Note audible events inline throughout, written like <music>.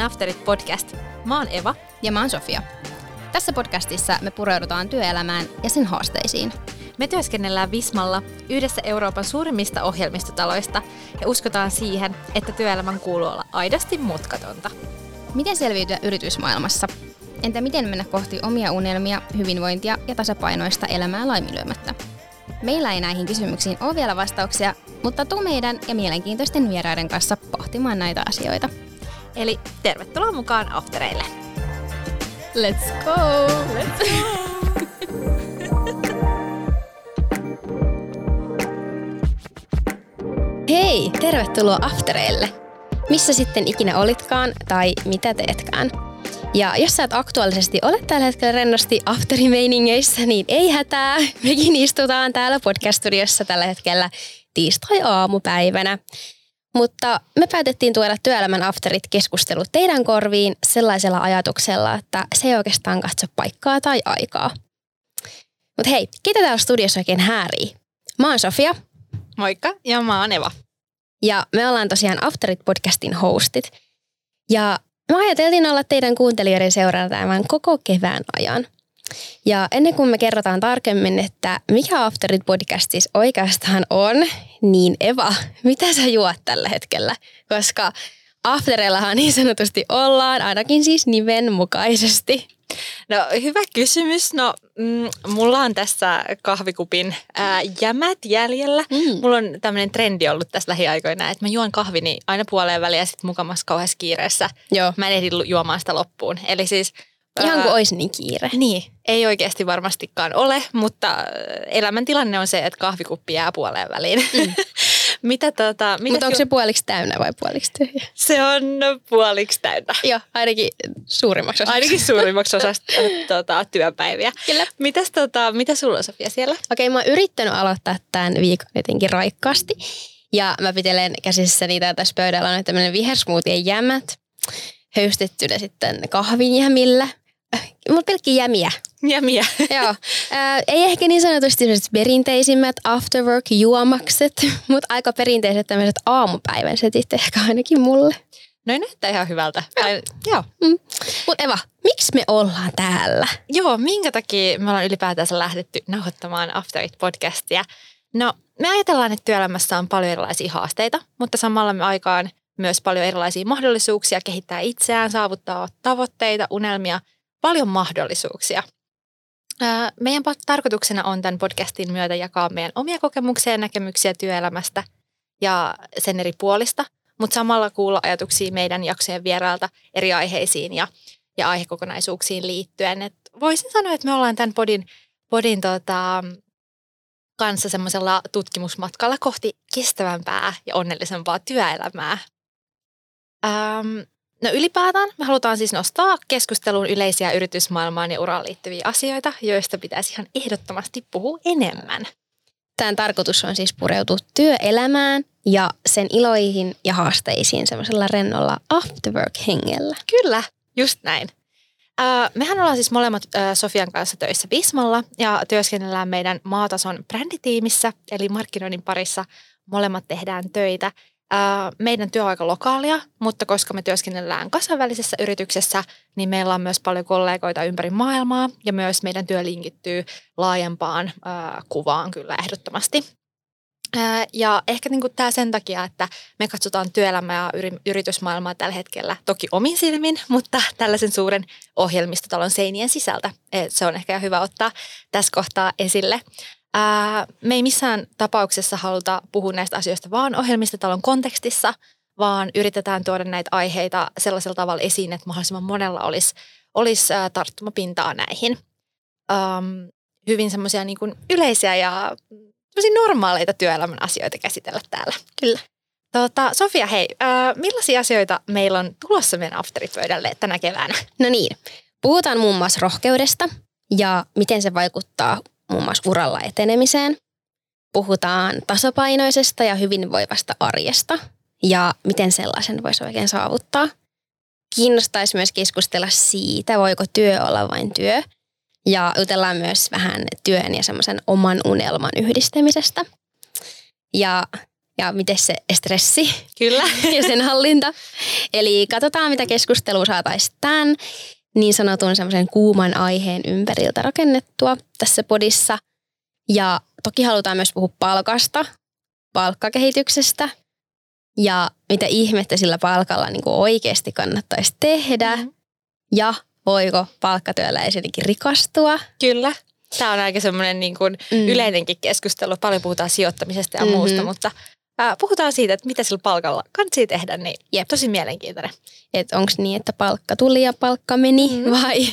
on Afterit podcast. Mä oon Eva. Ja mä oon Sofia. Tässä podcastissa me pureudutaan työelämään ja sen haasteisiin. Me työskennellään Vismalla, yhdessä Euroopan suurimmista ohjelmistotaloista, ja uskotaan siihen, että työelämän kuuluu olla aidosti mutkatonta. Miten selviytyä yritysmaailmassa? Entä miten mennä kohti omia unelmia, hyvinvointia ja tasapainoista elämää laiminlyömättä? Meillä ei näihin kysymyksiin ole vielä vastauksia, mutta tuu meidän ja mielenkiintoisten vieraiden kanssa pohtimaan näitä asioita. Eli tervetuloa mukaan Aftereille. Let's go! Let's go! <laughs> Hei, tervetuloa Aftereille! Missä sitten ikinä olitkaan tai mitä teetkään? Ja jos sä et aktuaalisesti ole tällä hetkellä rennosti afterimeiningeissä, niin ei hätää. Mekin istutaan täällä podcast-studiossa tällä hetkellä tiistai-aamupäivänä. Mutta me päätettiin tuoda työelämän afterit keskustelut teidän korviin sellaisella ajatuksella, että se ei oikeastaan katso paikkaa tai aikaa. Mutta hei, ketä täällä studiossa oikein häärii? Mä oon Sofia. Moikka, ja mä oon Eva. Ja me ollaan tosiaan Afterit podcastin hostit. Ja me ajateltiin olla teidän kuuntelijoiden seurana tämän koko kevään ajan. Ja ennen kuin me kerrotaan tarkemmin, että mikä Afterit podcast siis oikeastaan on, niin Eva, mitä sä juot tällä hetkellä? Koska Aftereillahan niin sanotusti ollaan, ainakin siis nimen mukaisesti. No hyvä kysymys. No mm, mulla on tässä kahvikupin ää, jämät jäljellä. Mm. Mulla on tämmöinen trendi ollut tässä lähiaikoina, että mä juon kahvini aina puoleen väliin ja sitten mukamassa kauheassa kiireessä. Joo. Mä en ehdi juomaan sitä loppuun. Eli siis... Ihan kuin olisi niin kiire. Niin, ei oikeasti varmastikaan ole, mutta elämäntilanne on se, että kahvikuppi jää puoleen väliin. Mm. <laughs> mitä tota, mitä Mutta onko se puoliksi täynnä vai puoliksi tyhjä? Se on puoliksi täynnä. Joo, ainakin suurimmaksi osaksi. Ainakin suurimmaksi <laughs> osaksi tota, työpäiviä. Kyllä. Mitäs, tota, mitä sulla on Sofia siellä? Okei, mä oon yrittänyt aloittaa tämän viikon jotenkin raikkaasti. Ja mä pitelen käsissä niitä tässä pöydällä on tämmöinen vihersmoothien jämät. Höystettynä sitten kahvin jämillä. Mutta pelkkiä jämiä. Jämiä. <laughs> Joo. Ää, ei ehkä niin sanotusti perinteisimmät afterwork-juomakset, <laughs> mutta aika perinteiset tämmöiset aamupäivän setit ehkä ainakin mulle. No näyttää ihan hyvältä. Ai, joo. Mm. Mutta Eva, miksi me ollaan täällä? Joo, minkä takia me ollaan ylipäätänsä lähdetty nauhoittamaan After It-podcastia? No, me ajatellaan, että työelämässä on paljon erilaisia haasteita, mutta samalla me aikaan myös paljon erilaisia mahdollisuuksia kehittää itseään, saavuttaa tavoitteita, unelmia, paljon mahdollisuuksia. Meidän tarkoituksena on tämän podcastin myötä jakaa meidän omia kokemuksia ja näkemyksiä työelämästä ja sen eri puolista, mutta samalla kuulla ajatuksia meidän jaksojen vierailta eri aiheisiin ja, ja aihekokonaisuuksiin liittyen. Et voisin sanoa, että me ollaan tämän podin, podin tota, kanssa semmoisella tutkimusmatkalla kohti kestävämpää ja onnellisempaa työelämää. Ähm, No ylipäätään me halutaan siis nostaa keskusteluun yleisiä yritysmaailmaan ja uraan liittyviä asioita, joista pitäisi ihan ehdottomasti puhua enemmän. Tämän tarkoitus on siis pureutua työelämään ja sen iloihin ja haasteisiin semmoisella rennolla afterwork-hengellä. Kyllä, just näin. mehän ollaan siis molemmat Sofian kanssa töissä Bismalla ja työskennellään meidän maatason bränditiimissä, eli markkinoinnin parissa molemmat tehdään töitä – meidän työaika lokaalia, mutta koska me työskennellään kansainvälisessä yrityksessä, niin meillä on myös paljon kollegoita ympäri maailmaa ja myös meidän työ linkittyy laajempaan kuvaan kyllä ehdottomasti. Ja ehkä niin kuin tämä sen takia, että me katsotaan työelämää ja yritysmaailmaa tällä hetkellä toki omin silmin, mutta tällaisen suuren ohjelmistotalon seinien sisältä. Et se on ehkä hyvä ottaa tässä kohtaa esille. Ää, me ei missään tapauksessa haluta puhua näistä asioista vaan ohjelmistotalon kontekstissa, vaan yritetään tuoda näitä aiheita sellaisella tavalla esiin, että mahdollisimman monella olisi, olisi ää, tarttumapintaa näihin. Ähm, hyvin semmoisia niin yleisiä ja normaaleita työelämän asioita käsitellä täällä. Kyllä. Tota, Sofia, hei, äh, millaisia asioita meillä on tulossa meidän afteripöydälle tänä keväänä? No niin, puhutaan muun muassa rohkeudesta ja miten se vaikuttaa muun muassa uralla etenemiseen. Puhutaan tasapainoisesta ja hyvinvoivasta arjesta ja miten sellaisen voisi oikein saavuttaa. Kiinnostaisi myös keskustella siitä, voiko työ olla vain työ. Ja jutellaan myös vähän työn ja semmoisen oman unelman yhdistämisestä. Ja ja miten se stressi Kyllä. <laughs> ja sen hallinta. Eli katsotaan, mitä keskustelua saataisiin tämän niin sanotun semmoisen kuuman aiheen ympäriltä rakennettua tässä podissa. Ja toki halutaan myös puhua palkasta, palkkakehityksestä ja mitä ihmettä sillä palkalla niin kuin oikeasti kannattaisi tehdä. Mm-hmm. Ja voiko palkkatyöllä esimerkiksi rikastua. Kyllä. Tämä on aika semmoinen niin kuin mm. yleinenkin keskustelu. Paljon puhutaan sijoittamisesta ja mm-hmm. muusta, mutta ää, puhutaan siitä, että mitä sillä palkalla kannattaa tehdä, niin Jep. tosi mielenkiintoinen. Että onko niin, että palkka tuli ja palkka meni mm. vai?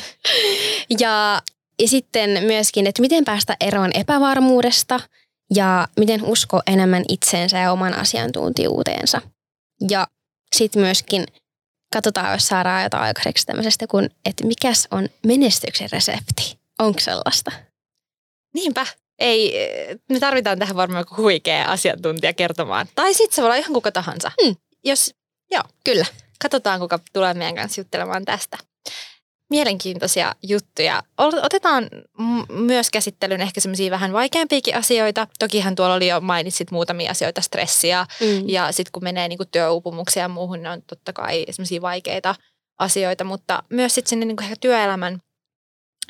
ja, ja sitten myöskin, että miten päästä eroon epävarmuudesta ja miten usko enemmän itseensä ja oman asiantuntijuuteensa. Ja sitten myöskin katsotaan, jos saadaan jotain aikaiseksi tämmöisestä, kun, että mikäs on menestyksen resepti. Onko sellaista? Niinpä. Ei, me tarvitaan tähän varmaan joku huikea asiantuntija kertomaan. Tai sitten se voi olla ihan kuka tahansa. Hmm. Jos, joo, kyllä. Katsotaan, kuka tulee meidän kanssa juttelemaan tästä. Mielenkiintoisia juttuja. Otetaan myös käsittelyyn ehkä semmoisia vähän vaikeampiakin asioita. Tokihan tuolla oli jo mainitsit muutamia asioita, stressiä. Mm. Ja sitten kun menee niinku työuupumuksia ja muuhun, ne on totta kai semmoisia vaikeita asioita. Mutta myös sitten sinne niinku ehkä työelämän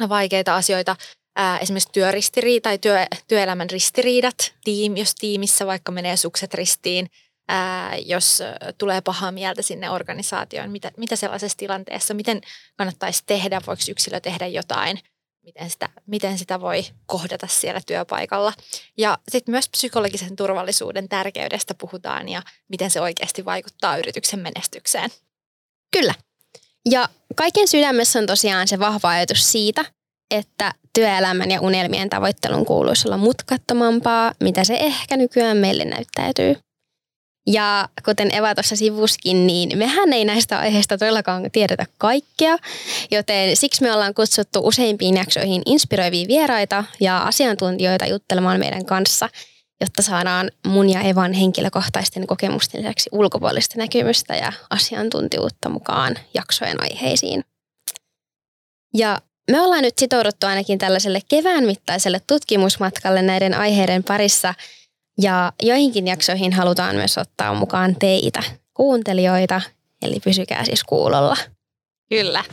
vaikeita asioita ää, esimerkiksi työristiriita tai työ, työelämän ristiriidat, tiim, jos tiimissä vaikka menee sukset ristiin, ää, jos tulee pahaa mieltä sinne organisaatioon, mitä, mitä sellaisessa tilanteessa, miten kannattaisi tehdä, voiko yksilö tehdä jotain, miten sitä, miten sitä voi kohdata siellä työpaikalla. Ja sitten myös psykologisen turvallisuuden tärkeydestä puhutaan ja miten se oikeasti vaikuttaa yrityksen menestykseen. Kyllä. Ja kaiken sydämessä on tosiaan se vahva ajatus siitä, että työelämän ja unelmien tavoittelun kuuluisi olla mutkattomampaa, mitä se ehkä nykyään meille näyttäytyy. Ja kuten Eva tuossa sivuskin, niin mehän ei näistä aiheista todellakaan tiedetä kaikkea, joten siksi me ollaan kutsuttu useimpiin jaksoihin inspiroivia vieraita ja asiantuntijoita juttelemaan meidän kanssa, jotta saadaan mun ja Evan henkilökohtaisten kokemusten lisäksi ulkopuolista näkymystä ja asiantuntijuutta mukaan jaksojen aiheisiin. Ja me ollaan nyt sitouduttu ainakin tällaiselle kevään mittaiselle tutkimusmatkalle näiden aiheiden parissa ja joihinkin jaksoihin halutaan myös ottaa mukaan teitä, kuuntelijoita, eli pysykää siis kuulolla. Kyllä.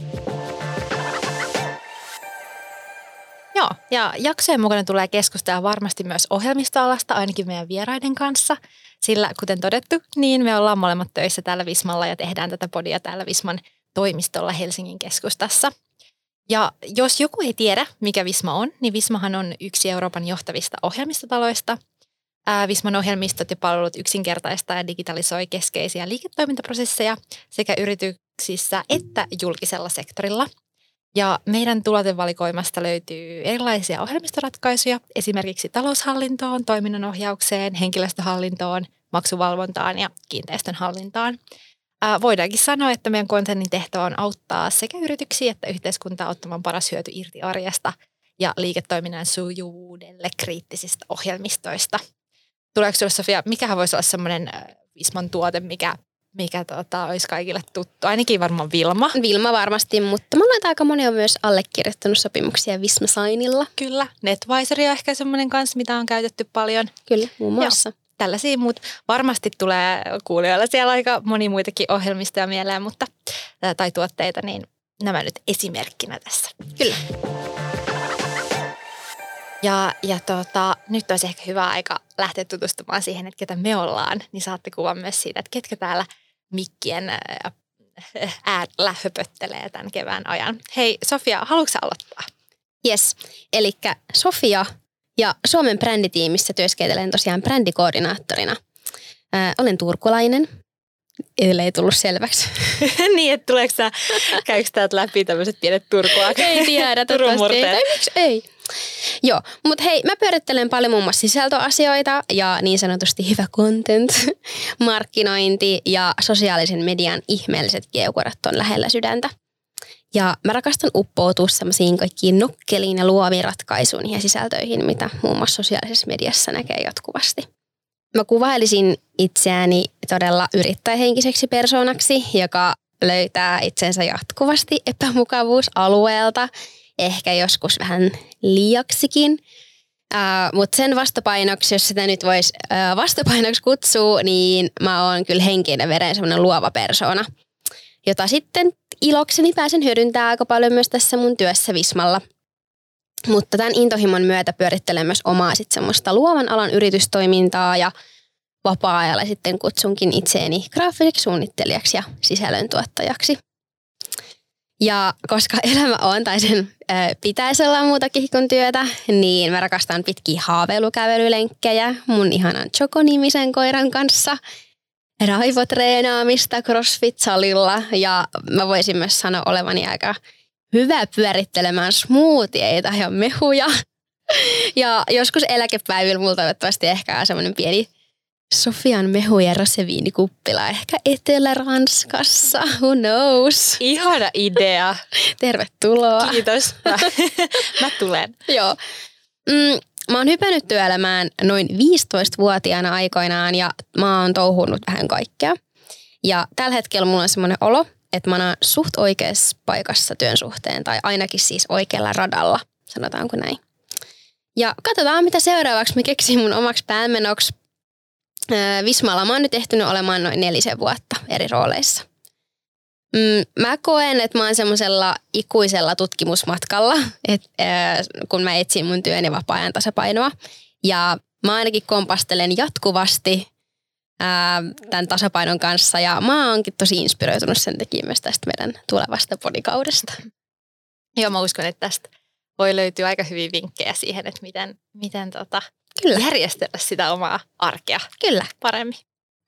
Joo, ja jaksojen mukana tulee keskustella varmasti myös ohjelmistoalasta, ainakin meidän vieraiden kanssa. Sillä kuten todettu, niin me ollaan molemmat töissä täällä Vismalla ja tehdään tätä podia täällä Visman toimistolla Helsingin keskustassa – ja jos joku ei tiedä, mikä Visma on, niin Vismahan on yksi Euroopan johtavista ohjelmistotaloista. Visman ohjelmistot ja palvelut yksinkertaistaa ja digitalisoi keskeisiä liiketoimintaprosesseja sekä yrityksissä että julkisella sektorilla. Ja meidän tulotevalikoimasta löytyy erilaisia ohjelmistoratkaisuja, esimerkiksi taloushallintoon, toiminnanohjaukseen, henkilöstöhallintoon, maksuvalvontaan ja kiinteistön hallintaan – Ää, voidaankin sanoa, että meidän konsernin tehtävä on auttaa sekä yrityksiä että yhteiskuntaa ottamaan paras hyöty irti arjesta ja liiketoiminnan sujuvuudelle kriittisistä ohjelmistoista. Tuleeko sinulle Sofia, mikähän voisi olla semmoinen Visman tuote, mikä, mikä tota, olisi kaikille tuttu? Ainakin varmaan Vilma. Vilma varmasti, mutta mulla on aika moni on myös allekirjoittanut sopimuksia Visma Signilla. Kyllä. Netvisor on ehkä semmoinen kanssa, mitä on käytetty paljon. Kyllä, muun muassa. Joo tällaisia, mutta varmasti tulee kuulijoilla siellä aika moni muitakin ohjelmistoja mieleen, mutta, tai tuotteita, niin nämä nyt esimerkkinä tässä. Kyllä. Ja, ja tota, nyt olisi ehkä hyvä aika lähteä tutustumaan siihen, että ketä me ollaan, niin saatte kuvan myös siitä, että ketkä täällä mikkien äärellä höpöttelee tämän kevään ajan. Hei Sofia, haluatko aloittaa? Yes, eli Sofia ja Suomen bränditiimissä työskentelen tosiaan brändikoordinaattorina. Ää, olen turkulainen, ellei tullut selväksi. <laughs> niin, että tuleeko sä, käykö täältä läpi tämmöiset pienet Turkua? ei tiedä, <laughs> toivottavasti ei. miksi ei? Joo, mutta hei, mä pyörittelen paljon muun muassa sisältöasioita ja niin sanotusti <laughs> hyvä content, markkinointi ja sosiaalisen median ihmeelliset geokorat on lähellä sydäntä. Ja mä rakastan uppoutua semmoisiin kaikkiin nokkeliin ja luoviin ratkaisuihin ja sisältöihin, mitä muun muassa sosiaalisessa mediassa näkee jatkuvasti. Mä kuvailisin itseäni todella yrittäjähenkiseksi persoonaksi, joka löytää itsensä jatkuvasti epämukavuusalueelta, ehkä joskus vähän liiaksikin. Uh, Mutta sen vastapainoksi, jos sitä nyt voisi uh, vastapainoksi kutsua, niin mä oon kyllä henkinen veren semmoinen luova persona, jota sitten ilokseni pääsen hyödyntämään aika paljon myös tässä mun työssä Vismalla. Mutta tämän intohimon myötä pyörittelen myös omaa sit semmoista luovan alan yritystoimintaa ja vapaa-ajalla sitten kutsunkin itseeni graafiseksi suunnittelijaksi ja sisällöntuottajaksi. Ja koska <laughs> elämä on tai sen ö, pitäisi olla muutakin kuin työtä, niin mä rakastan pitkiä haaveilukävelylenkkejä mun ihanan Choco-nimisen koiran kanssa, raivotreenaamista CrossFit-salilla ja mä voisin myös sanoa olevani aika hyvä pyörittelemään smoothieita ja mehuja. <laughs> Ja joskus eläkepäivillä mulla toivottavasti ehkä on semmoinen pieni Sofian mehu- ja roseviinikuppila ehkä Etelä-Ranskassa. Who knows? Ihana idea. <laughs> Tervetuloa. Kiitos. Mä, <laughs> mä tulen. Joo. Mm, mä oon hypännyt työelämään noin 15-vuotiaana aikoinaan ja mä oon touhunut vähän kaikkea. Ja tällä hetkellä mulla on semmoinen olo, että mä oon suht oikeassa paikassa työn suhteen tai ainakin siis oikealla radalla, sanotaanko näin. Ja katsotaan, mitä seuraavaksi mä keksin mun omaksi päämenoksi Vismalla mä oon nyt ehtinyt olemaan noin nelisen vuotta eri rooleissa. Mm, mä koen, että mä oon semmoisella ikuisella tutkimusmatkalla, et, äh, kun mä etsin mun työn ja vapaa-ajan tasapainoa. Ja mä ainakin kompastelen jatkuvasti äh, tämän tasapainon kanssa ja mä oonkin tosi inspiroitunut sen takia myös tästä meidän tulevasta podikaudesta. Joo, mä uskon, että tästä voi löytyä aika hyviä vinkkejä siihen, että miten, miten tota, Kyllä. järjestellä sitä omaa arkea Kyllä. paremmin.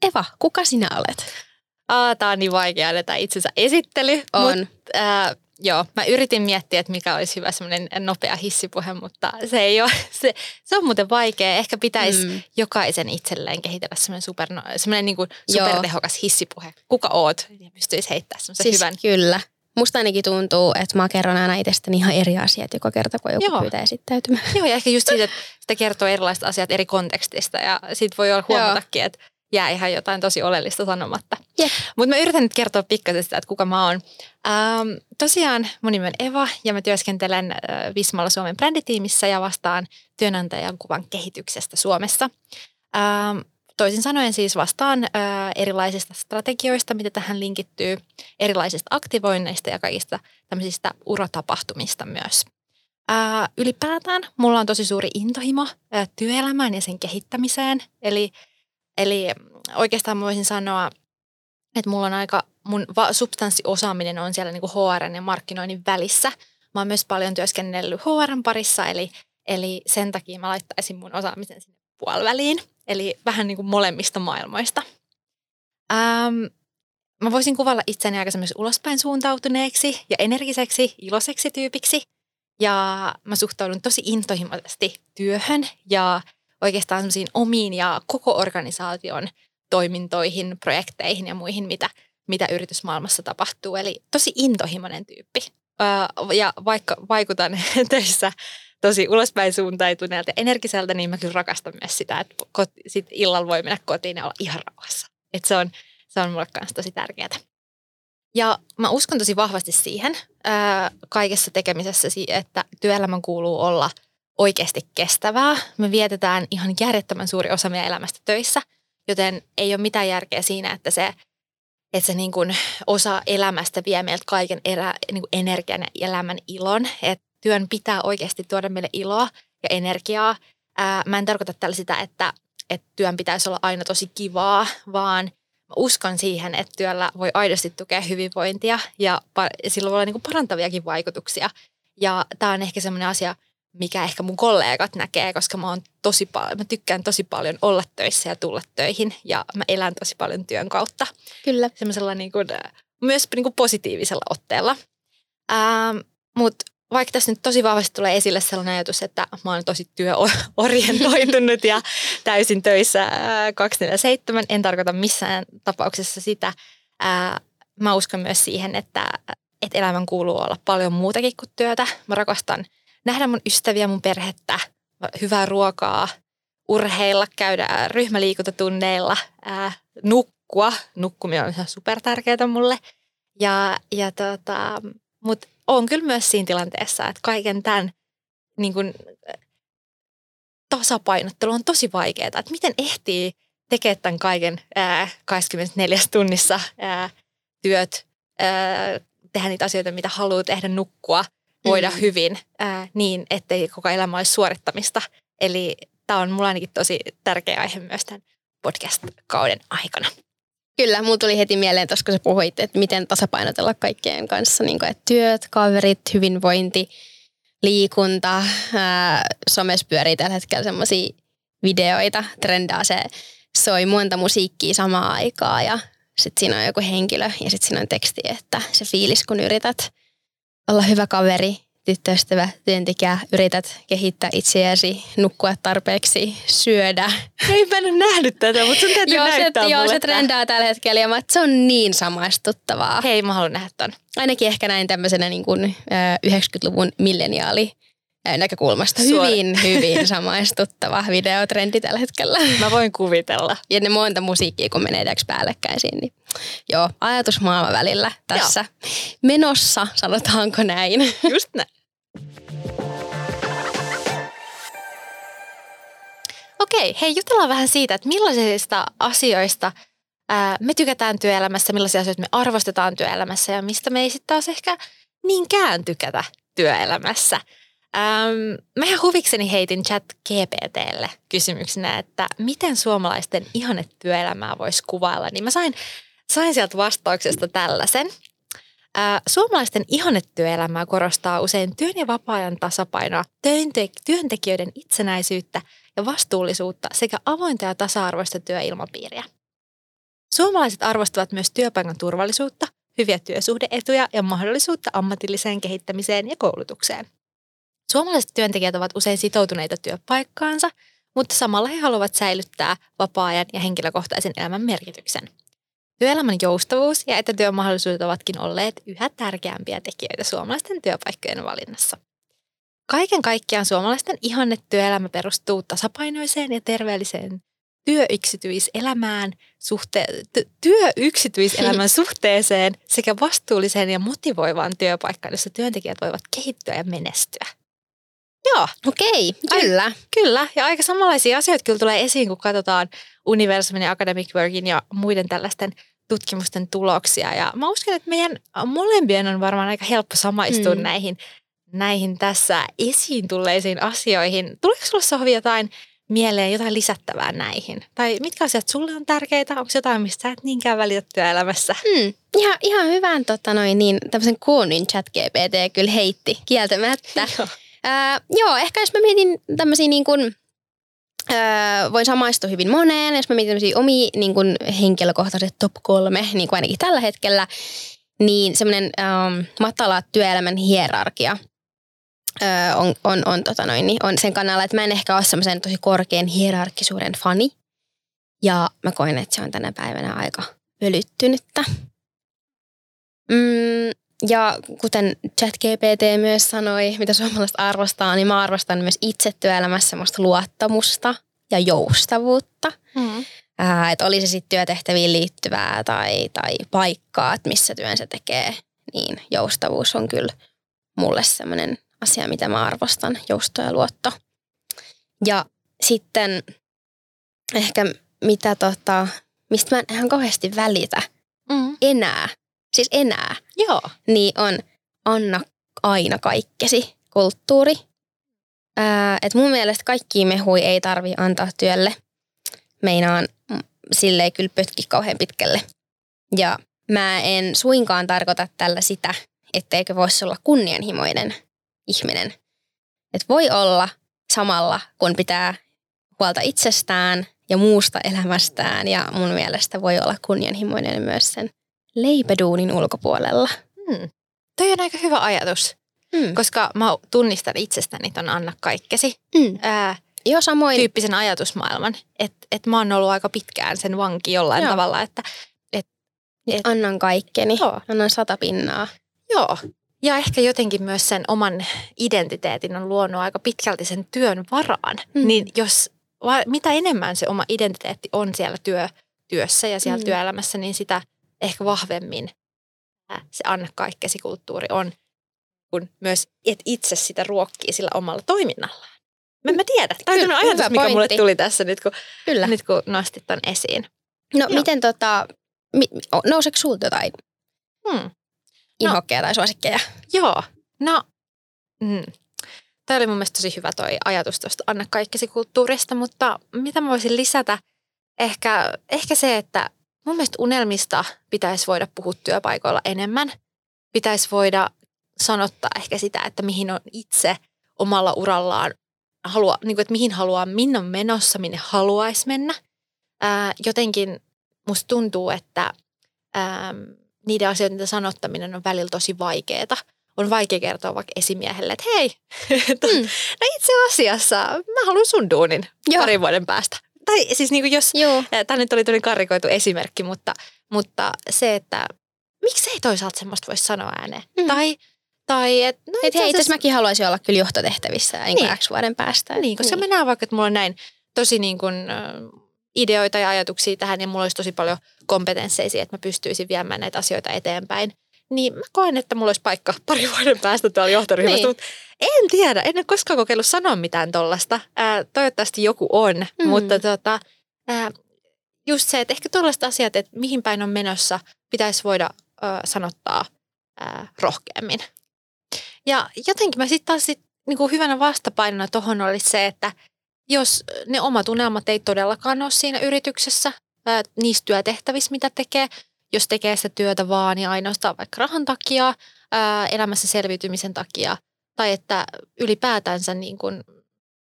Eva, kuka sinä olet? Aa, tää on niin vaikea tätä itsensä esittely. On. Mut, äh, joo, mä yritin miettiä, että mikä olisi hyvä semmoinen nopea hissipuhe, mutta se ei ole, <laughs> se, se on muuten vaikea. Ehkä pitäisi mm. jokaisen itselleen kehitellä semmoinen, super, semmoinen niin kuin supertehokas hissipuhe. Kuka oot? Ja pystyisi heittämään semmoisen siis hyvän. Kyllä. Musta ainakin tuntuu, että mä kerron aina itsestäni ihan eri asiat joka kerta, kun joku Joo. pyytää esittäytymään. Joo, ja ehkä just siitä, että sitä kertoo erilaiset asiat eri kontekstista ja sit voi olla huomatakin, että jää ihan jotain tosi oleellista sanomatta. Jep. Mutta mä yritän nyt kertoa pikkasen sitä, että kuka mä oon. Ähm, tosiaan mun nimi on Eva ja mä työskentelen äh, Vismalla Suomen bränditiimissä ja vastaan työnantajan kuvan kehityksestä Suomessa. Ähm, toisin sanoen siis vastaan äh, erilaisista strategioista, mitä tähän linkittyy, erilaisista aktivoinneista ja kaikista tämmöisistä urotapahtumista myös. Ää, ylipäätään mulla on tosi suuri intohimo ää, työelämään ja sen kehittämiseen. Eli, eli oikeastaan voisin sanoa, että mulla on aika, mun substanssiosaaminen on siellä niinku HR ja markkinoinnin välissä. Mä oon myös paljon työskennellyt HRn parissa, eli, eli sen takia mä laittaisin mun osaamisen sinne puoliväliin. Eli vähän niin kuin molemmista maailmoista. Ähm, mä voisin kuvalla itseni aika semmoisen ulospäin suuntautuneeksi ja energiseksi, iloiseksi tyypiksi. Ja mä suhtaudun tosi intohimoisesti työhön ja oikeastaan semmoisiin omiin ja koko organisaation toimintoihin, projekteihin ja muihin, mitä, mitä yritysmaailmassa tapahtuu. Eli tosi intohimoinen tyyppi. Ja vaikka vaikutan <laughs> töissä tosi ulospäin suuntautuneelta ja energiseltä, niin mä kyllä rakastan myös sitä, että koti, sit illalla voi mennä kotiin ja olla ihan rauhassa. Et se on, se on mulle kanssa tosi tärkeää. Ja mä uskon tosi vahvasti siihen ää, kaikessa tekemisessä, että työelämän kuuluu olla oikeasti kestävää. Me vietetään ihan järjettömän suuri osa meidän elämästä töissä, joten ei ole mitään järkeä siinä, että se, että se niin kuin osa elämästä vie meiltä kaiken erä, niin kuin energian ja elämän ilon. Että työn pitää oikeasti tuoda meille iloa ja energiaa. Ää, mä en tarkoita tällä sitä, että, että työn pitäisi olla aina tosi kivaa, vaan mä uskon siihen, että työllä voi aidosti tukea hyvinvointia ja sillä voi olla niin kuin parantaviakin vaikutuksia. Ja tämä on ehkä semmoinen asia, mikä ehkä mun kollegat näkee, koska mä, oon tosi paljon, mä tykkään tosi paljon olla töissä ja tulla töihin ja mä elän tosi paljon työn kautta. Kyllä. Semmoisella niin kuin, myös niin kuin positiivisella otteella. Ähm, Mutta vaikka tässä nyt tosi vahvasti tulee esille sellainen ajatus, että mä oon tosi työorientoitunut ja täysin töissä 247, en tarkoita missään tapauksessa sitä. Mä uskon myös siihen, että, että elämän kuuluu olla paljon muutakin kuin työtä. Mä rakastan nähdä mun ystäviä, mun perhettä, hyvää ruokaa, urheilla, käydä ryhmäliikuntatunneilla, nukkua. Nukkuminen on ihan super tärkeää mulle. Ja, ja tota, mutta on kyllä myös siinä tilanteessa, että kaiken tämän niin kuin, tasapainottelu on tosi vaikeaa. Että miten ehtii tekemään tämän kaiken ää, 24 tunnissa ää, työt, ää, tehdä niitä asioita, mitä haluaa tehdä, nukkua, voida mm. hyvin ää, niin, ettei koko elämä olisi suorittamista. Eli tämä on mulla ainakin tosi tärkeä aihe myös tämän podcast-kauden aikana. Kyllä, mulla tuli heti mieleen tuossa, kun sä puhuit, että miten tasapainotella kaikkien kanssa, niin kuin, että työt, kaverit, hyvinvointi, liikunta, ää, somessa pyörii tällä hetkellä semmoisia videoita, trendaa se, soi monta musiikkia samaan aikaan ja sitten siinä on joku henkilö ja sitten siinä on teksti, että se fiilis, kun yrität olla hyvä kaveri tyttöystävä, työntekijä, yrität kehittää itseäsi, nukkua tarpeeksi, syödä. Ei mä en nähnyt tätä, mutta sun täytyy joo, näyttää se, Joo, se trendaa tällä hetkellä ja mä, se on niin samaistuttavaa. Hei, mä haluan nähdä ton. Ainakin ehkä näin tämmöisenä niin kuin, äh, 90-luvun milleniaali näkökulmasta. Suora. Hyvin, <laughs> hyvin samaistuttava videotrendi tällä hetkellä. Mä voin kuvitella. Ja ne monta musiikkia, kun menee tiiäks päällekkäin siinä, niin joo, ajatusmaailma välillä tässä menossa, sanotaanko näin. <laughs> Just näin. Okei, hei jutellaan vähän siitä, että millaisista asioista ää, me tykätään työelämässä, millaisia asioita me arvostetaan työelämässä ja mistä me ei sitten taas ehkä niinkään tykätä työelämässä. Ähm, mä ihan huvikseni heitin chat GPTlle kysymyksenä, että miten suomalaisten ihannetyöelämää voisi kuvailla, niin mä sain, sain sieltä vastauksesta tällaisen. Ää, Suomalaisten ihannetyöelämää korostaa usein työn ja vapaa-ajan tasapainoa, työnte- työntekijöiden itsenäisyyttä ja vastuullisuutta sekä avointa ja tasa-arvoista työilmapiiriä. Suomalaiset arvostavat myös työpaikan turvallisuutta, hyviä työsuhdeetuja ja mahdollisuutta ammatilliseen kehittämiseen ja koulutukseen. Suomalaiset työntekijät ovat usein sitoutuneita työpaikkaansa, mutta samalla he haluavat säilyttää vapaa-ajan ja henkilökohtaisen elämän merkityksen. Työelämän joustavuus ja etätyömahdollisuudet ovatkin olleet yhä tärkeämpiä tekijöitä suomalaisten työpaikkojen valinnassa. Kaiken kaikkiaan suomalaisten ihannetyöelämä perustuu tasapainoiseen ja terveelliseen työyksityiselämään, suhte- ty- työyksityiselämän <laughs> suhteeseen sekä vastuulliseen ja motivoivaan työpaikkaan, jossa työntekijät voivat kehittyä ja menestyä. Joo, Okei, kyllä. Kyllä, ja aika samanlaisia asioita kyllä tulee esiin, kun katsotaan Universumin ja Academic Workin ja muiden tällaisten tutkimusten tuloksia. Ja mä uskon, että meidän molempien on varmaan aika helppo samaistua mm. Mm. näihin, näihin tässä esiin tulleisiin asioihin. Tuleeko sulla Sohvi jotain mieleen, jotain lisättävää näihin? Tai mitkä asiat sulle on tärkeitä? Onko jotain, mistä sä et niinkään välitä työelämässä? Hmm. Ihan, ihan hyvän tota noin, niin, tämmöisen koonin chat GPT kyllä heitti kieltämättä. <laughs> Ää, joo, ehkä jos mä mietin tämmöisiä niin kuin, ää, voin samaistua hyvin moneen, jos mä mietin tämmöisiä omia niin kuin henkilökohtaiset top kolme, niin kuin ainakin tällä hetkellä, niin semmoinen ähm, matala työelämän hierarkia öö, on, on, on, tota noin, niin on sen kannalla, että mä en ehkä ole semmoisen tosi korkean hierarkkisuuden fani. Ja mä koen, että se on tänä päivänä aika pölyttynyttä. Mm, ja kuten ChatGPT myös sanoi, mitä suomalaiset arvostaa, niin mä arvostan myös itse työelämässä semmoista luottamusta ja joustavuutta. Mm. Ää, että oli se sitten työtehtäviin liittyvää tai, tai paikkaa, että missä työnsä tekee, niin joustavuus on kyllä mulle semmoinen asia, mitä mä arvostan, jousto ja luotto. Ja sitten ehkä mitä tota, mistä mä en ihan kauheasti välitä Mm. enää, siis enää, Joo. niin on anna aina kaikkesi kulttuuri. Ää, et mun mielestä kaikki mehui ei tarvi antaa työlle. Meinaan mm, silleen kyllä pötki kauhean pitkälle. Ja mä en suinkaan tarkoita tällä sitä, etteikö voisi olla kunnianhimoinen ihminen. Et voi olla samalla, kun pitää huolta itsestään ja muusta elämästään. Ja mun mielestä voi olla kunnianhimoinen myös sen leipäduunin ulkopuolella. Hmm. Toi on aika hyvä ajatus, Mm. koska mä tunnistan itsestäni ton anna kaikkesi. Mm. Ää, Joo, samoin. tyyppisen ajatusmaailman. Että et mä oon ollut aika pitkään sen vanki jollain Joo. tavalla. Että, Nyt annan kaikkeni. Joo. Annan sata pinnaa. joo. Ja ehkä jotenkin myös sen oman identiteetin on luonut aika pitkälti sen työn varaan. Mm. Niin jos, mitä enemmän se oma identiteetti on siellä työ, työssä ja siellä Mm. työelämässä, niin sitä ehkä vahvemmin se anna kaikkesi kulttuuri on, kun myös et itse sitä ruokkii sillä omalla toiminnallaan. Mä, mä tiedä. Tämä on ajatus, mikä mulle pointti. tuli tässä nyt, kun, Kyllä. nyt kun nostit ton esiin. No Joo. miten tota, mi, nouseeko sulta jotain Hmm. inhokkeja tai suosikkeja? Joo, no mm. Tämä oli mun mielestä tosi hyvä toi ajatus tuosta Anna kaikkesi kulttuurista, mutta mitä mä voisin lisätä? Ehkä, ehkä se, että mun mielestä unelmista pitäisi voida puhua työpaikoilla enemmän. Pitäisi voida sanottaa ehkä sitä, että mihin on itse omalla urallaan, halua, niin kuin, että mihin haluaa, minne on menossa, minne haluaisi mennä. Ää, jotenkin musta tuntuu, että ää, niiden asioiden sanottaminen on välillä tosi vaikeaa. On vaikea kertoa vaikka esimiehelle, että hei, <laughs> Mm. no itse asiassa mä haluan sun duunin Joo. parin vuoden päästä. Tai siis niin kuin jos, tämä nyt oli tämmöinen karikoitu esimerkki, mutta, mutta se, että miksi ei toisaalta semmoista voisi sanoa ääneen? Mm. Tai, tai et, no Et itse hei, itse mäkin haluaisin olla kyllä johtotehtävissä niin. X vuoden päästä. Niin, koska niin. mä näen vaikka, että mulla on näin tosi niin kuin, ideoita ja ajatuksia tähän ja mulla olisi tosi paljon kompetensseja että mä pystyisin viemään näitä asioita eteenpäin. Niin mä koen, että mulla olisi paikka <laughs> pari vuoden päästä tuolla johtoryhmässä, Niin. mutta en tiedä, en ole koskaan kokeillut sanoa mitään tollasta. Ää, toivottavasti joku on, Mm. mutta tota, ää, just se, että ehkä tollaiset asiat, että mihin päin on menossa, pitäisi voida ää, sanottaa ää, rohkeammin. Ja jotenkin mä sitten taas sit, niinku hyvänä vastapainona tuohon olisi se, että jos ne omat unelmat ei todellakaan ole siinä yrityksessä, ää, niissä työtehtävissä, mitä tekee, jos tekee sitä työtä vaan ja ainoastaan vaikka rahan takia, ää, elämässä selviytymisen takia, tai että ylipäätänsä niin kun,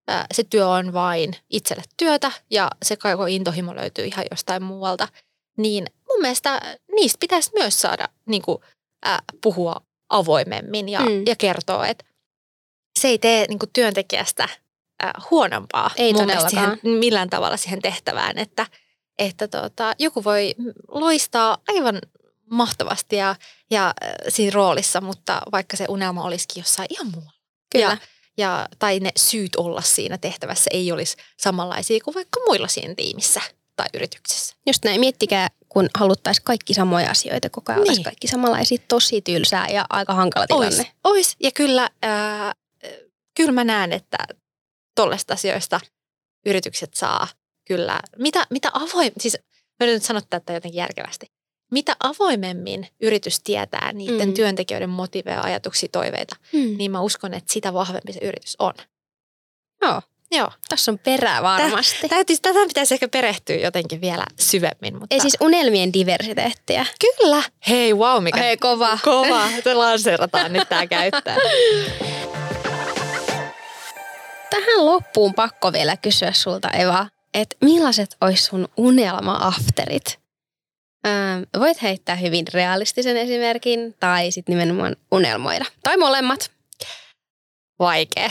ää, se työ on vain itselle työtä ja se koko intohimo löytyy ihan jostain muualta, niin mun mielestä niistä pitäisi myös saada niin kun, ää, puhua avoimemmin ja, Mm. ja kertoa, että se ei tee niin kun, työntekijästä ää, huonompaa Ei mun siihen, millään tavalla siihen tehtävään, että, että tota, joku voi loistaa aivan mahtavasti ja, ja äh, siinä roolissa, mutta vaikka se unelma olisikin jossain ihan muualla. Kyllä. Ja, ja, tai ne syyt olla siinä tehtävässä ei olisi samanlaisia kuin vaikka muilla siinä tiimissä tai yrityksessä. Just näin, miettikää, kun haluttaisiin kaikki samoja asioita koko ajan, niin. Kaikki samanlaisia, tosi tylsää ja aika hankala tilanne. Ois, ois. Ja kyllä, ää, kyllä mä näen, että tollaista asioista yritykset saa kyllä, mitä, mitä avoim, siis mä nyt sanoa tätä jotenkin järkevästi. Mitä avoimemmin yritys tietää niiden Mm. mm. työntekijöiden motiveja, ajatuksia, toiveita, Hmm. niin mä uskon, että sitä vahvempi se yritys on. Joo, Joo. tässä on perää varmasti. Täytyy, tätä pitäisi ehkä perehtyä jotenkin vielä syvemmin. Mutta... Ei siis unelmien diversiteettiä. Kyllä. Hei, wow, mikä Hei, kova. kova. Se lanseerataan nyt tää käyttää. Tähän loppuun pakko vielä kysyä sulta, Eva, että millaiset olisi sun unelma-afterit? Öö, voit heittää hyvin realistisen esimerkin tai sitten nimenomaan unelmoida. Tai molemmat. Vaikea.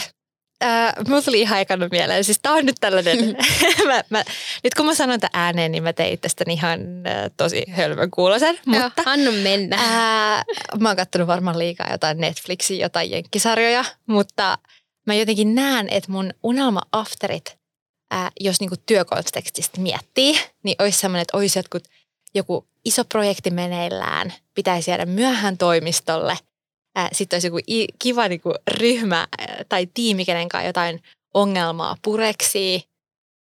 Äh, mulla tuli ihan ekana mieleen, siis tää on nyt tällainen, <laughs> mä, mä, nyt kun mä sanon tämän ääneen, niin mä tein tästä ihan äh, tosi hölmön kuulosen, mutta Joo, anna mennä. ää, mä oon kattonut varmaan liikaa jotain Netflixin, jotain jenkkisarjoja, mutta mä jotenkin näen, että mun unelma-afterit, ää, jos niinku työkontekstista miettii, niin olisi semmoinen, että olisi jotkut, joku iso projekti meneillään, pitäisi jäädä myöhään toimistolle, sitten olisi joku kiva niinku ryhmä ää, tai tiimi, kenen kanssa jotain ongelmaa pureksii,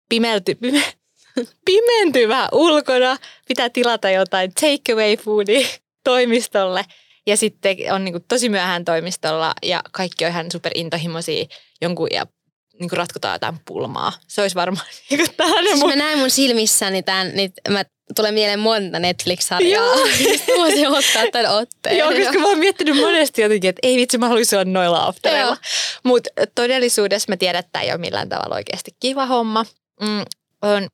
pimelty, pime, <laughs> pimentyy vähän ulkona, pitää tilata jotain takeaway foodia toimistolle. Ja sitten on niinku tosi myöhään toimistolla ja kaikki on ihan superintohimoisia jonkun ja niinku ratkotaan jotain pulmaa. Se olisi varmaan <laughs> niinku tällainen Siis mun... mä näin mun silmissäni tämän, niin mä tulee mieleen monta Netflix-sarjaa. Joo. <laughs> Mä voisin ottaa tämän otteen. Joo, koska mä oon miettinyt monesti jotenkin, että ei vitsi, mä haluaisin olla noilla aftereilla. Mutta todellisuudessa mä tiedän, että tämä ei ole millään tavalla oikeasti kiva homma. Mm, on,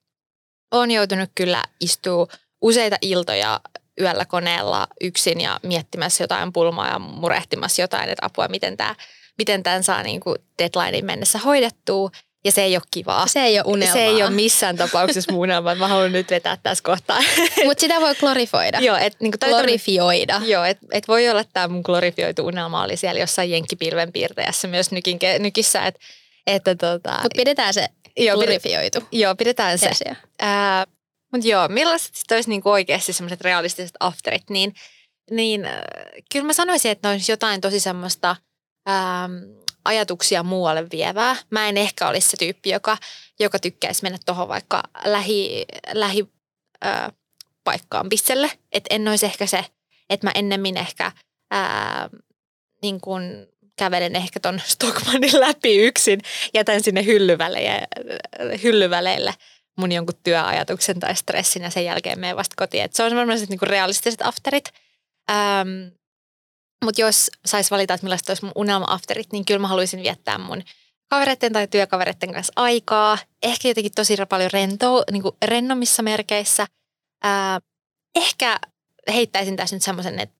on joutunut kyllä istua useita iltoja yöllä koneella yksin ja miettimässä jotain pulmaa ja murehtimassa jotain, että apua, miten tämä miten tämän saa niin kuin deadlinein mennessä hoidettua. Ja se ei ole kivaa. Se ei ole unelmaa. Se ei ole missään tapauksessa mun unelma. että Mä haluan nyt vetää tässä kohtaa. <laughs> Mutta sitä voi glorifoida. Joo, et, niin Glorifioida. Joo, et, et voi olla, että tämä mun glorifioitu unelma oli siellä jossain jenkkipilven piirtäjässä myös nykin, nykissä, että että tota, Mutta pidetään se joo, glorifioitu joo, pidetään se. versio. Ää, mutta joo, millaiset sit olisi niinku oikeasti semmoiset realistiset afterit, niin, niin äh, kyllä mä sanoisin, että ne olisi jotain tosi semmoista ähm, ajatuksia muualle vievää. Mä en ehkä olisi se tyyppi, joka, joka tykkäisi mennä tuohon vaikka lähi, lähi ää, paikkaan pisselle. Että en olisi ehkä se, että mä ennemmin ehkä ää, niin kun kävelen ehkä ton Stockmannin läpi yksin, jätän sinne hyllyväleille, hyllyväleille mun jonkun työajatuksen tai stressin ja sen jälkeen menen vasta kotiin. Et se on varmaan niin realistiset afterit. Ähm, Mutta jos sais valita, että millaista olisi mun unelma-afterit, niin kyllä mä haluaisin viettää mun kavereiden tai työkavereiden kanssa aikaa. Ehkä jotenkin tosi paljon rentoa, niin kuin rennommissa merkeissä. Äh, ehkä heittäisin tässä nyt semmoisen, että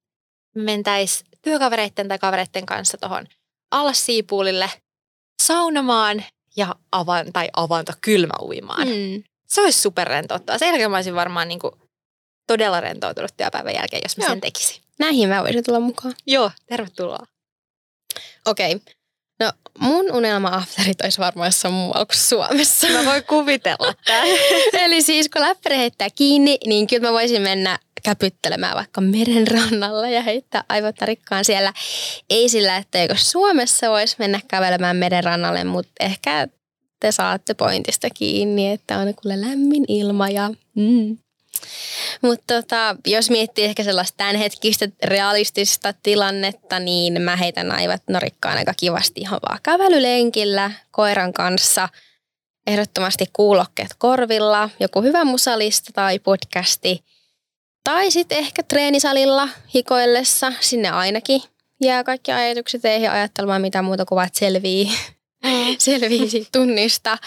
mentäisiin työkavereiden tai kavereiden kanssa tuohon alas siipuulille saunomaan ja avan, tai avanta uimaan. Mm. Se olisi superrentouttaa. Sen jälkeen mä olisin varmaan niin kuin todella rentoutunut työpäivän jälkeen, jos mä Joo. sen tekisin. Näihin mä voisin tulla mukaan. Joo, tervetuloa. Okei. Okay. No mun unelma afterit olisi varmaan jossain muualla kuin Suomessa. Mä voin kuvitella <laughs> Eli siis kun läppäri heittää kiinni, niin kyllä mä voisin mennä käpyttelemään vaikka meren rannalla ja heittää aivot rikkaan siellä. Ei sillä, etteikö Suomessa voisi mennä kävelemään meren rannalle, mutta ehkä te saatte pointista kiinni, että on kuule lämmin ilma ja mm. Mutta tota, jos miettii ehkä sellaista tämänhetkistä realistista tilannetta, niin mä heitän aivat norikkaan aika kivasti ihan vaan kävelylenkillä koiran kanssa. Ehdottomasti kuulokkeet korvilla, joku hyvä musalista tai podcasti. Tai sitten ehkä treenisalilla hikoillessa, sinne ainakin jää kaikki ajatukset eihin ajattelemaan mitä muuta kuin vaan selvii, mm. <laughs> selvii tunnista.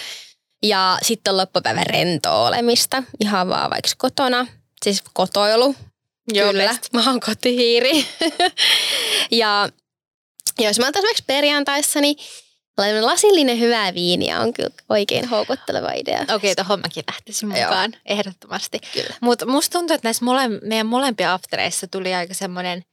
Ja sitten on loppupäivän rentoa olemista, ihan vaan vaikka kotona, siis kotoilu. Joo, Kyllä, best. mä oon kotihiiri. <laughs> ja jos mä oon esimerkiksi perjantaissa, niin lasillinen hyvää viiniä on kyllä oikein houkutteleva idea. Okei, okay, tuohon mäkin lähtisin mukaan, Joo. ehdottomasti. Mutta musta tuntuu, että näissä mole, meidän molempia aftereissa tuli aika semmoinen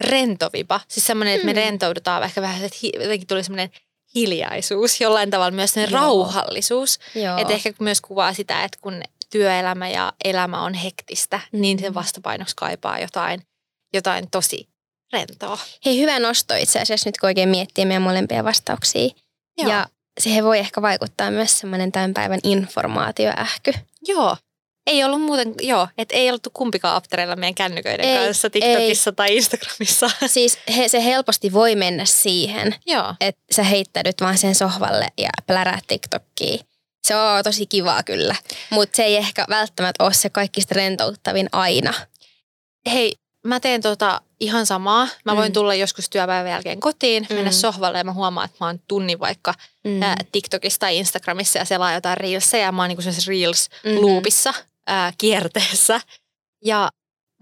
rentovipa. Siis semmoinen, että me hmm. rentoudutaan ehkä vähän, että jotenkin tuli semmoinen hiljaisuus, jollain tavalla myös Joo. rauhallisuus. Että ehkä myös kuvaa sitä, että kun työelämä ja elämä on hektistä, mm. niin se vastapainoksi kaipaa jotain, jotain tosi rentoa. Hei, hyvä nosto itse asiassa nyt kun oikein miettii meidän molempia vastauksia. Joo. Ja siihen voi ehkä vaikuttaa myös semmoinen tämän päivän informaatioähky. Joo. Ei ollut muuten, joo, että ei ollut kumpikaan aftereilla meidän kännyköiden ei, kanssa TikTokissa ei. tai Instagramissa. <laughs> Siis he, se helposti voi mennä siihen, joo. että sä heittäydyt vaan sen sohvalle ja pläräät TikTokkiin. Se on tosi kivaa kyllä, mutta se ei ehkä välttämättä ole se kaikista rentouttavin aina. Hei, mä teen tota ihan samaa. Mä voin mm. tulla joskus työpäivän jälkeen kotiin, mm. mennä sohvalle ja mä huomaan, että mä oon tunnin vaikka mm. TikTokissa tai Instagramissa ja selaa jotain reelsia ja mä oon niinku reels-loopissa, mm-hmm. Kierteessä. Ja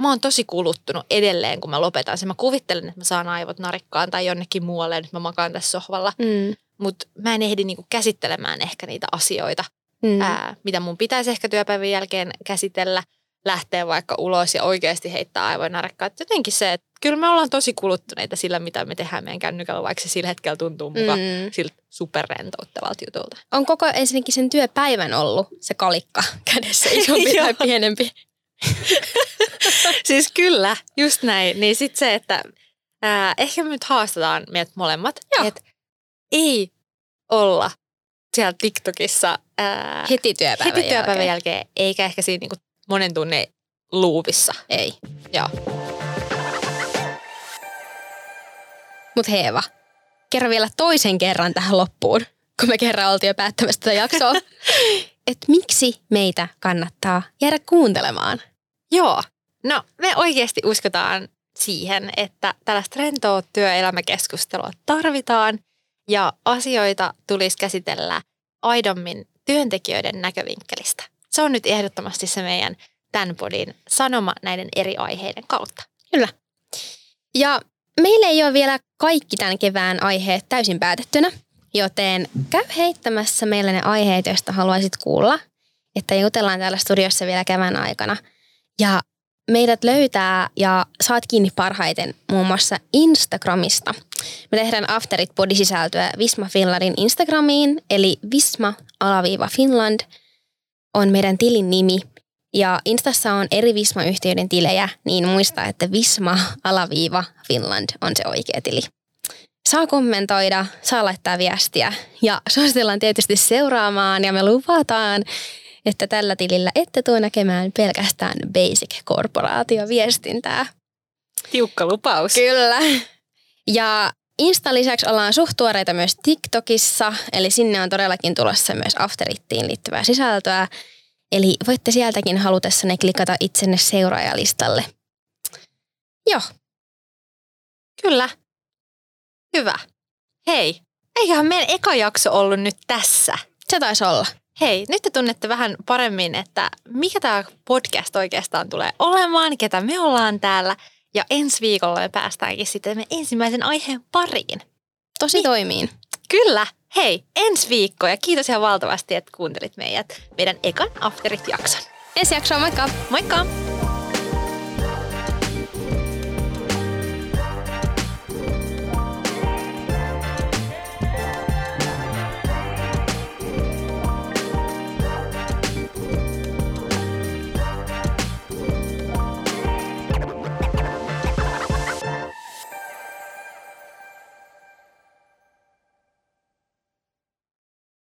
mä oon tosi kuluttunut edelleen, kun mä lopetan sen. Mä kuvittelen, että mä saan aivot narikkaan tai jonnekin muualle ja nyt mä makaan tässä sohvalla. Mm. Mutta mä en ehdi niinku käsittelemään ehkä niitä asioita, mm. ää, mitä mun pitäisi ehkä työpäivän jälkeen käsitellä – lähteä vaikka ulos ja oikeasti heittää aivoin narekkaa. Jotenkin se, että kyllä me ollaan tosi kuluttuneita sillä, mitä me tehdään meidän kännykällä, vaikka se sillä hetkellä tuntuu mukaan mm. siltä superrentouttavalta jutulta. On koko ensinnäkin sen työpäivän ollut se kalikka kädessä isompi tai <laughs> pienempi? <laughs> siis kyllä, just näin. Niin sitten se, että ää, ehkä me nyt haastetaan meidät molemmat, että ei olla siellä TikTokissa ää, heti työpäivän, heti työpäivän jälkeen. jälkeen, eikä ehkä siinä niinku monen tunnin luuvissa. Ei. Joo. Mut Heeva, kerro vielä toisen kerran tähän loppuun, kun me kerran oltiin jo päättämässä tätä jaksoa. <laughs> että miksi meitä kannattaa jäädä kuuntelemaan? Joo. No, me oikeasti uskotaan siihen, että tällaista rentoa työelämäkeskustelua tarvitaan ja asioita tulisi käsitellä aidommin työntekijöiden näkövinkkelistä. Se on nyt ehdottomasti se meidän tämän podin sanoma näiden eri aiheiden kautta. Kyllä. Ja meillä ei ole vielä kaikki tämän kevään aiheet täysin päätettynä, joten käy heittämässä meille ne aiheet, joista haluaisit kuulla, että jutellaan täällä studiossa vielä kevään aikana. Ja meidät löytää ja saat kiinni parhaiten muun muassa Instagramista. Me tehdään Afterit podisisältöä Visma Finlandin Instagramiin, eli Visma-Finland – on meidän tilin nimi. Ja Instassa on eri Visma-yhtiöiden tilejä, niin muista, että Visma alaviiva Finland on se oikea tili. saa kommentoida, saa laittaa viestiä ja suositellaan tietysti seuraamaan ja me luvataan, että tällä tilillä ette tuo näkemään pelkästään basic korporaatioviestintää. Tiukka lupaus. Kyllä. Ja Insta lisäksi ollaan suht tuoreita myös TikTokissa, eli sinne on todellakin tulossa myös Afterittiin liittyvää sisältöä. Eli voitte sieltäkin halutessanne klikata itsenne seuraajalistalle. Joo. Kyllä. Hyvä. Hei, eiköhän meidän eka jakso ollut nyt tässä. Se taisi olla. Hei, nyt te tunnette vähän paremmin, että mikä tämä podcast oikeastaan tulee olemaan, ketä me ollaan täällä. Ja ensi viikolla me päästäänkin sitten me ensimmäisen aiheen pariin. Tosi niin. toimiin. Kyllä. Hei, ensi viikko ja kiitos ihan valtavasti, että kuuntelit meidät, meidän ekan Afterit-jakson. Ensi jaksoa, moikka! Moikka!